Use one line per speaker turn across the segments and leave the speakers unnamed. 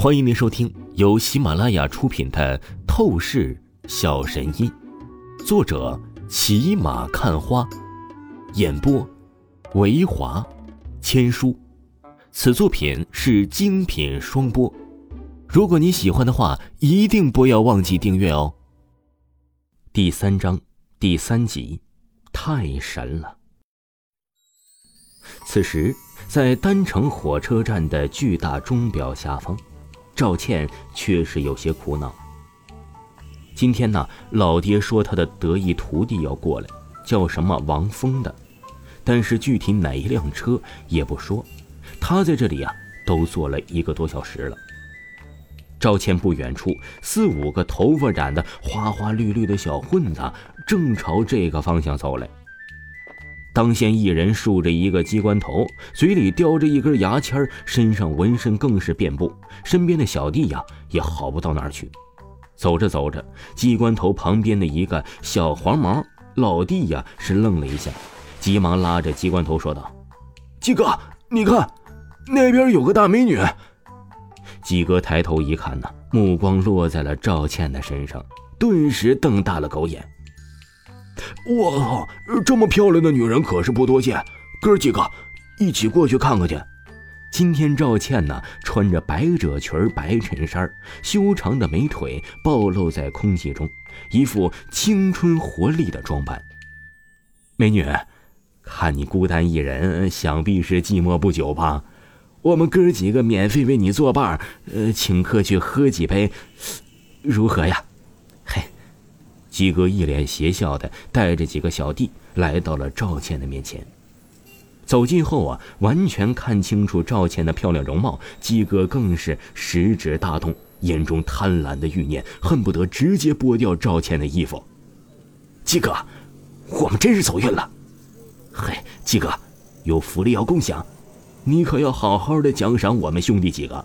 欢迎您收听由喜马拉雅出品的《透视小神医》，作者骑马看花，演播维华千书。此作品是精品双播。如果你喜欢的话，一定不要忘记订阅哦。第三章第三集，太神了。此时，在单城火车站的巨大钟表下方。赵倩确实有些苦恼。今天呢，老爹说他的得意徒弟要过来，叫什么王峰的，但是具体哪一辆车也不说。他在这里呀，都坐了一个多小时了。赵倩不远处，四五个头发染得花花绿绿的小混子正朝这个方向走来。当先一人竖着一个机关头，嘴里叼着一根牙签身上纹身更是遍布。身边的小弟呀，也好不到哪儿去。走着走着，机关头旁边的一个小黄毛老弟呀，是愣了一下，急忙拉着机关头说道：“
鸡哥，你看，那边有个大美女。”
鸡哥抬头一看呢，目光落在了赵倩的身上，顿时瞪大了狗眼。
我靠，这么漂亮的女人可是不多见，哥几个一起过去看看去。
今天赵倩呢，穿着百褶裙、白衬衫，修长的美腿暴露在空气中，一副青春活力的装扮。美女，看你孤单一人，想必是寂寞不久吧？我们哥几个免费为你作伴，呃，请客去喝几杯，如何呀？鸡哥一脸邪笑的带着几个小弟来到了赵倩的面前。走近后啊，完全看清楚赵倩的漂亮容貌，鸡哥更是食指大动，眼中贪婪的欲念，恨不得直接剥掉赵倩的衣服。
鸡哥，我们真是走运了。
嘿，鸡哥，有福利要共享，你可要好好的奖赏我们兄弟几个。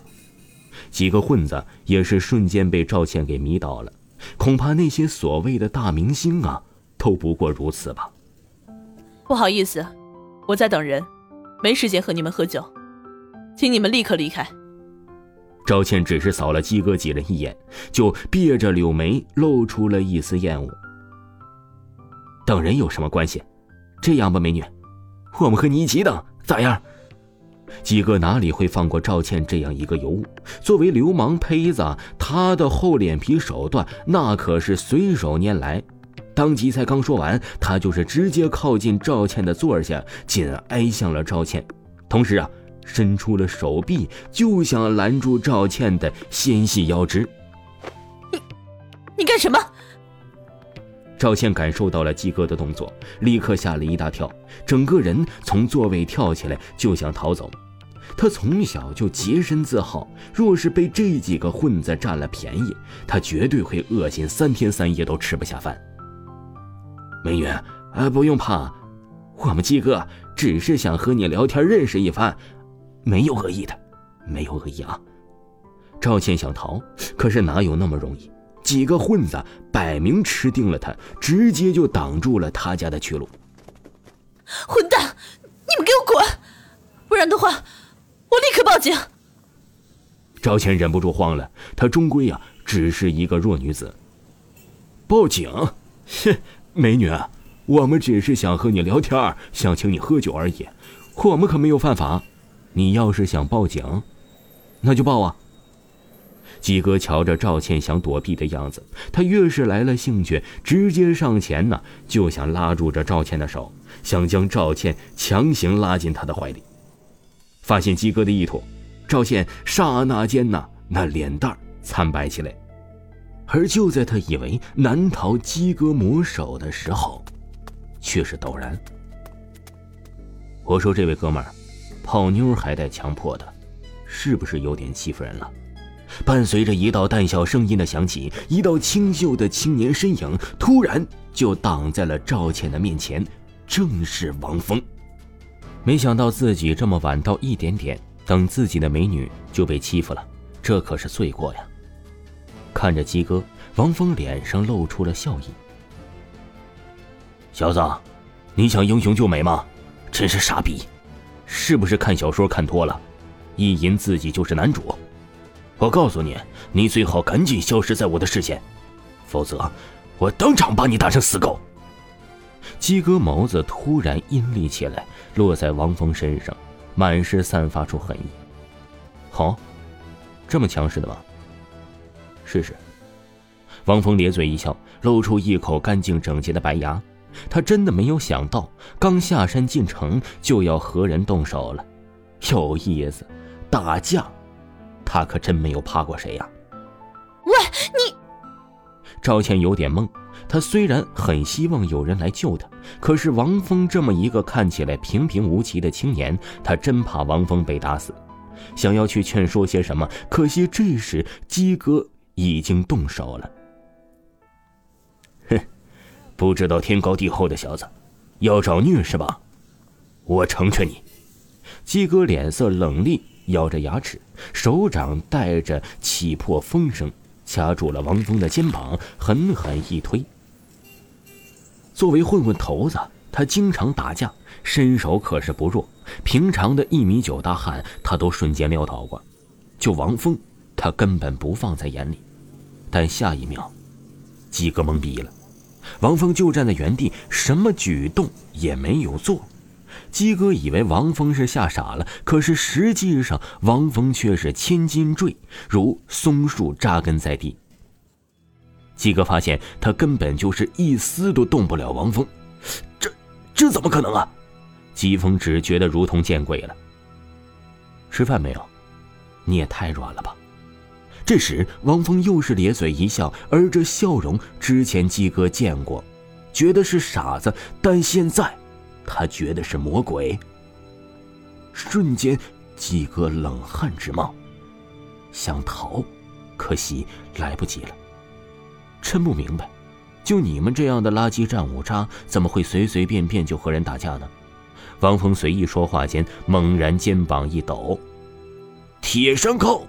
几个混子也是瞬间被赵倩给迷倒了。恐怕那些所谓的大明星啊，都不过如此吧。
不好意思，我在等人，没时间和你们喝酒，请你们立刻离开。
赵倩只是扫了鸡哥几人一眼，就别着柳眉，露出了一丝厌恶。等人有什么关系？这样吧，美女，我们和你一起等，咋样？鸡哥哪里会放过赵倩这样一个尤物？作为流氓胚子，他的厚脸皮手段那可是随手拈来。当即才刚说完，他就是直接靠近赵倩的座下，紧挨向了赵倩，同时啊，伸出了手臂就想拦住赵倩的纤细腰肢。
你，你干什么？
赵倩感受到了鸡哥的动作，立刻吓了一大跳，整个人从座位跳起来就想逃走。他从小就洁身自好，若是被这几个混子占了便宜，他绝对会恶心三天三夜都吃不下饭。美女，呃，不用怕，我们鸡哥只是想和你聊天认识一番，没有恶意的，没有恶意啊。赵倩想逃，可是哪有那么容易？几个混子摆明吃定了他，直接就挡住了他家的去路。
混蛋，你们给我滚，不然的话。我立刻报警。
赵倩忍不住慌了，她终归呀只是一个弱女子。
报警？
哼，美女，我们只是想和你聊天，想请你喝酒而已，我们可没有犯法。你要是想报警，那就报啊。鸡哥瞧着赵倩想躲避的样子，他越是来了兴趣，直接上前呢，就想拉住这赵倩的手，想将赵倩强行拉进他的怀里。发现鸡哥的意图，赵倩刹那间呐，那脸蛋惨白起来。而就在他以为难逃鸡哥魔手的时候，却是陡然。我说：“这位哥们儿，泡妞还带强迫的，是不是有点欺负人了？”伴随着一道淡笑声音的响起，一道清秀的青年身影突然就挡在了赵倩的面前，正是王峰。没想到自己这么晚到一点点，等自己的美女就被欺负了，这可是罪过呀！看着鸡哥，王峰脸上露出了笑意。小子，你想英雄救美吗？真是傻逼！是不是看小说看多了，意淫自己就是男主？
我告诉你，你最好赶紧消失在我的视线，否则我当场把你打成死狗。
鸡哥眸子突然阴厉起来，落在王峰身上，满是散发出恨意。好，这么强势的吗？试试。王峰咧嘴一笑，露出一口干净整洁的白牙。他真的没有想到，刚下山进城就要和人动手了，有意思，打架，他可真没有怕过谁呀。
喂，你！
赵倩有点懵，他虽然很希望有人来救他，可是王峰这么一个看起来平平无奇的青年，他真怕王峰被打死，想要去劝说些什么，可惜这时鸡哥已经动手了。
哼。不知道天高地厚的小子，要找虐是吧？我成全你。
鸡哥脸色冷厉，咬着牙齿，手掌带着起破风声，掐住了王峰的肩膀，狠狠一推。作为混混头子，他经常打架，身手可是不弱。平常的一米九大汉，他都瞬间撂倒过。就王峰，他根本不放在眼里。但下一秒，鸡哥懵逼了。王峰就站在原地，什么举动也没有做。鸡哥以为王峰是吓傻了，可是实际上王峰却是千斤坠，如松树扎根在地。鸡哥发现他根本就是一丝都动不了王峰，
这这怎么可能啊？
季风只觉得如同见鬼了。吃饭没有？你也太软了吧！这时，王峰又是咧嘴一笑，而这笑容之前鸡哥见过，觉得是傻子，但现在，他觉得是魔鬼。瞬间，鸡哥冷汗直冒，想逃，可惜来不及了。真不明白，就你们这样的垃圾战五渣，怎么会随随便便就和人打架呢？王峰随意说话间，猛然肩膀一抖，
铁山靠。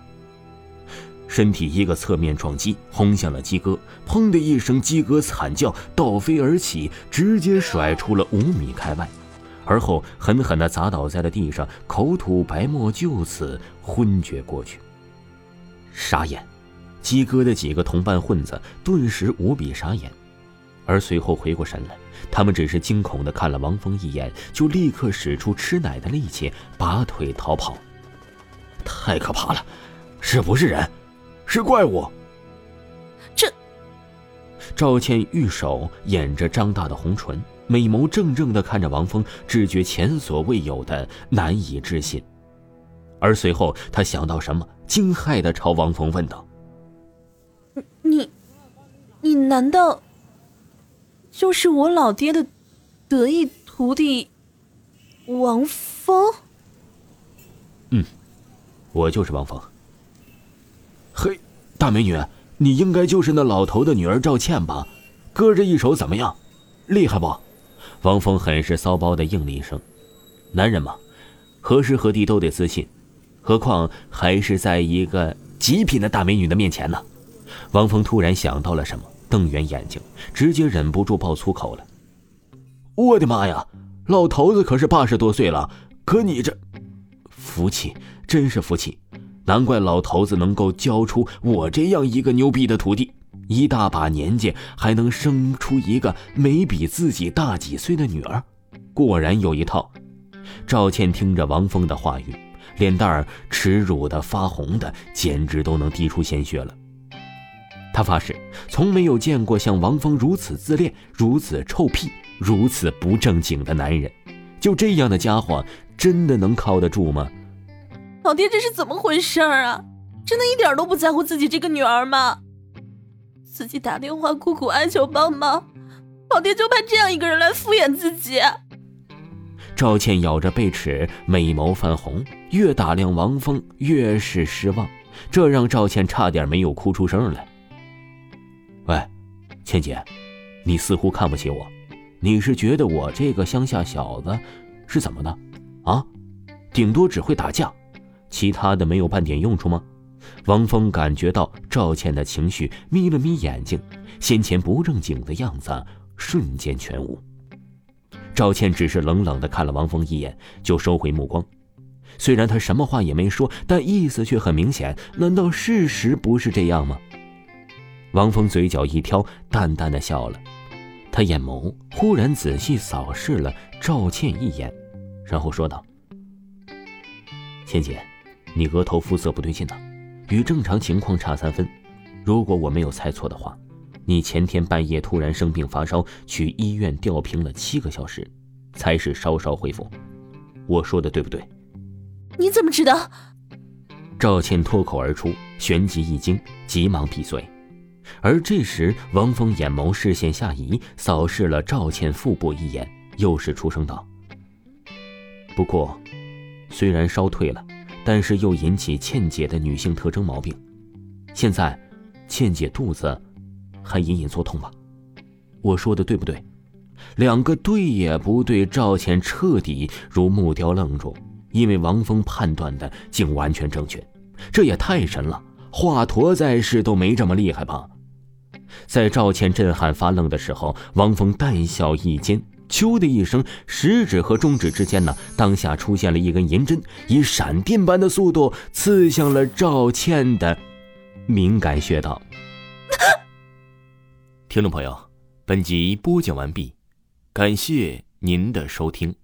身体一个侧面撞击，轰向了鸡哥。砰的一声，鸡哥惨叫，倒飞而起，直接甩出了五米开外，而后狠狠地砸倒在了地上，口吐白沫，就此昏厥过去。傻眼！鸡哥的几个同伴混子顿时无比傻眼，而随后回过神来，他们只是惊恐地看了王峰一眼，就立刻使出吃奶的力气拔腿逃跑。
太可怕了，是不是人？是怪物。
这，
赵倩玉手掩着张大的红唇，美眸怔怔的看着王峰，只觉前所未有的难以置信。而随后，他想到什么，惊骇的朝王峰问道：“
你，你难道就是我老爹的得意徒弟王峰？”“
嗯，我就是王峰。”嘿，大美女，你应该就是那老头的女儿赵倩吧？哥这一手怎么样？厉害不？王峰很是骚包的应了一声。男人嘛，何时何地都得自信，何况还是在一个极品的大美女的面前呢？王峰突然想到了什么，瞪圆眼睛，直接忍不住爆粗口了。我的妈呀，老头子可是八十多岁了，可你这，福气真是福气。难怪老头子能够教出我这样一个牛逼的徒弟，一大把年纪还能生出一个没比自己大几岁的女儿，果然有一套。赵倩听着王峰的话语，脸蛋儿耻辱的发红的，简直都能滴出鲜血了。他发誓，从没有见过像王峰如此自恋、如此臭屁、如此不正经的男人。就这样的家伙，真的能靠得住吗？
老爹这是怎么回事儿啊？真的一点都不在乎自己这个女儿吗？自己打电话苦苦哀求帮忙，老爹就派这样一个人来敷衍自己。
赵倩咬着贝齿，美眸泛红，越打量王峰越是失望，这让赵倩差点没有哭出声来。喂，倩姐，你似乎看不起我，你是觉得我这个乡下小子是怎么的？啊，顶多只会打架。其他的没有半点用处吗？王峰感觉到赵倩的情绪，眯了眯眼睛，先前不正经的样子瞬间全无。赵倩只是冷冷的看了王峰一眼，就收回目光。虽然他什么话也没说，但意思却很明显。难道事实不是这样吗？王峰嘴角一挑，淡淡的笑了。他眼眸忽然仔细扫视了赵倩一眼，然后说道：“倩姐，你额头肤色不对劲呢，与正常情况差三分。如果我没有猜错的话，你前天半夜突然生病发烧，去医院吊瓶了七个小时，才是稍稍恢复。我说的对不对？”
你怎么知道？
赵倩脱口而出，旋即一惊，急忙闭嘴。而这时，王峰眼眸视线下移，扫视了赵倩腹部一眼，又是出声道：“不过，虽然烧退了，但是又引起倩姐的女性特征毛病。现在，倩姐肚子还隐隐作痛吧？我说的对不对？”两个对也不对，赵倩彻底如木雕愣住。因为王峰判断的竟完全正确，这也太神了！华佗在世都没这么厉害吧？在赵倩震撼发愣的时候，王峰淡笑一间，啾的一声，食指和中指之间呢，当下出现了一根银针，以闪电般的速度刺向了赵倩的敏感穴道。
听众朋友，本集播讲完毕，感谢您的收听。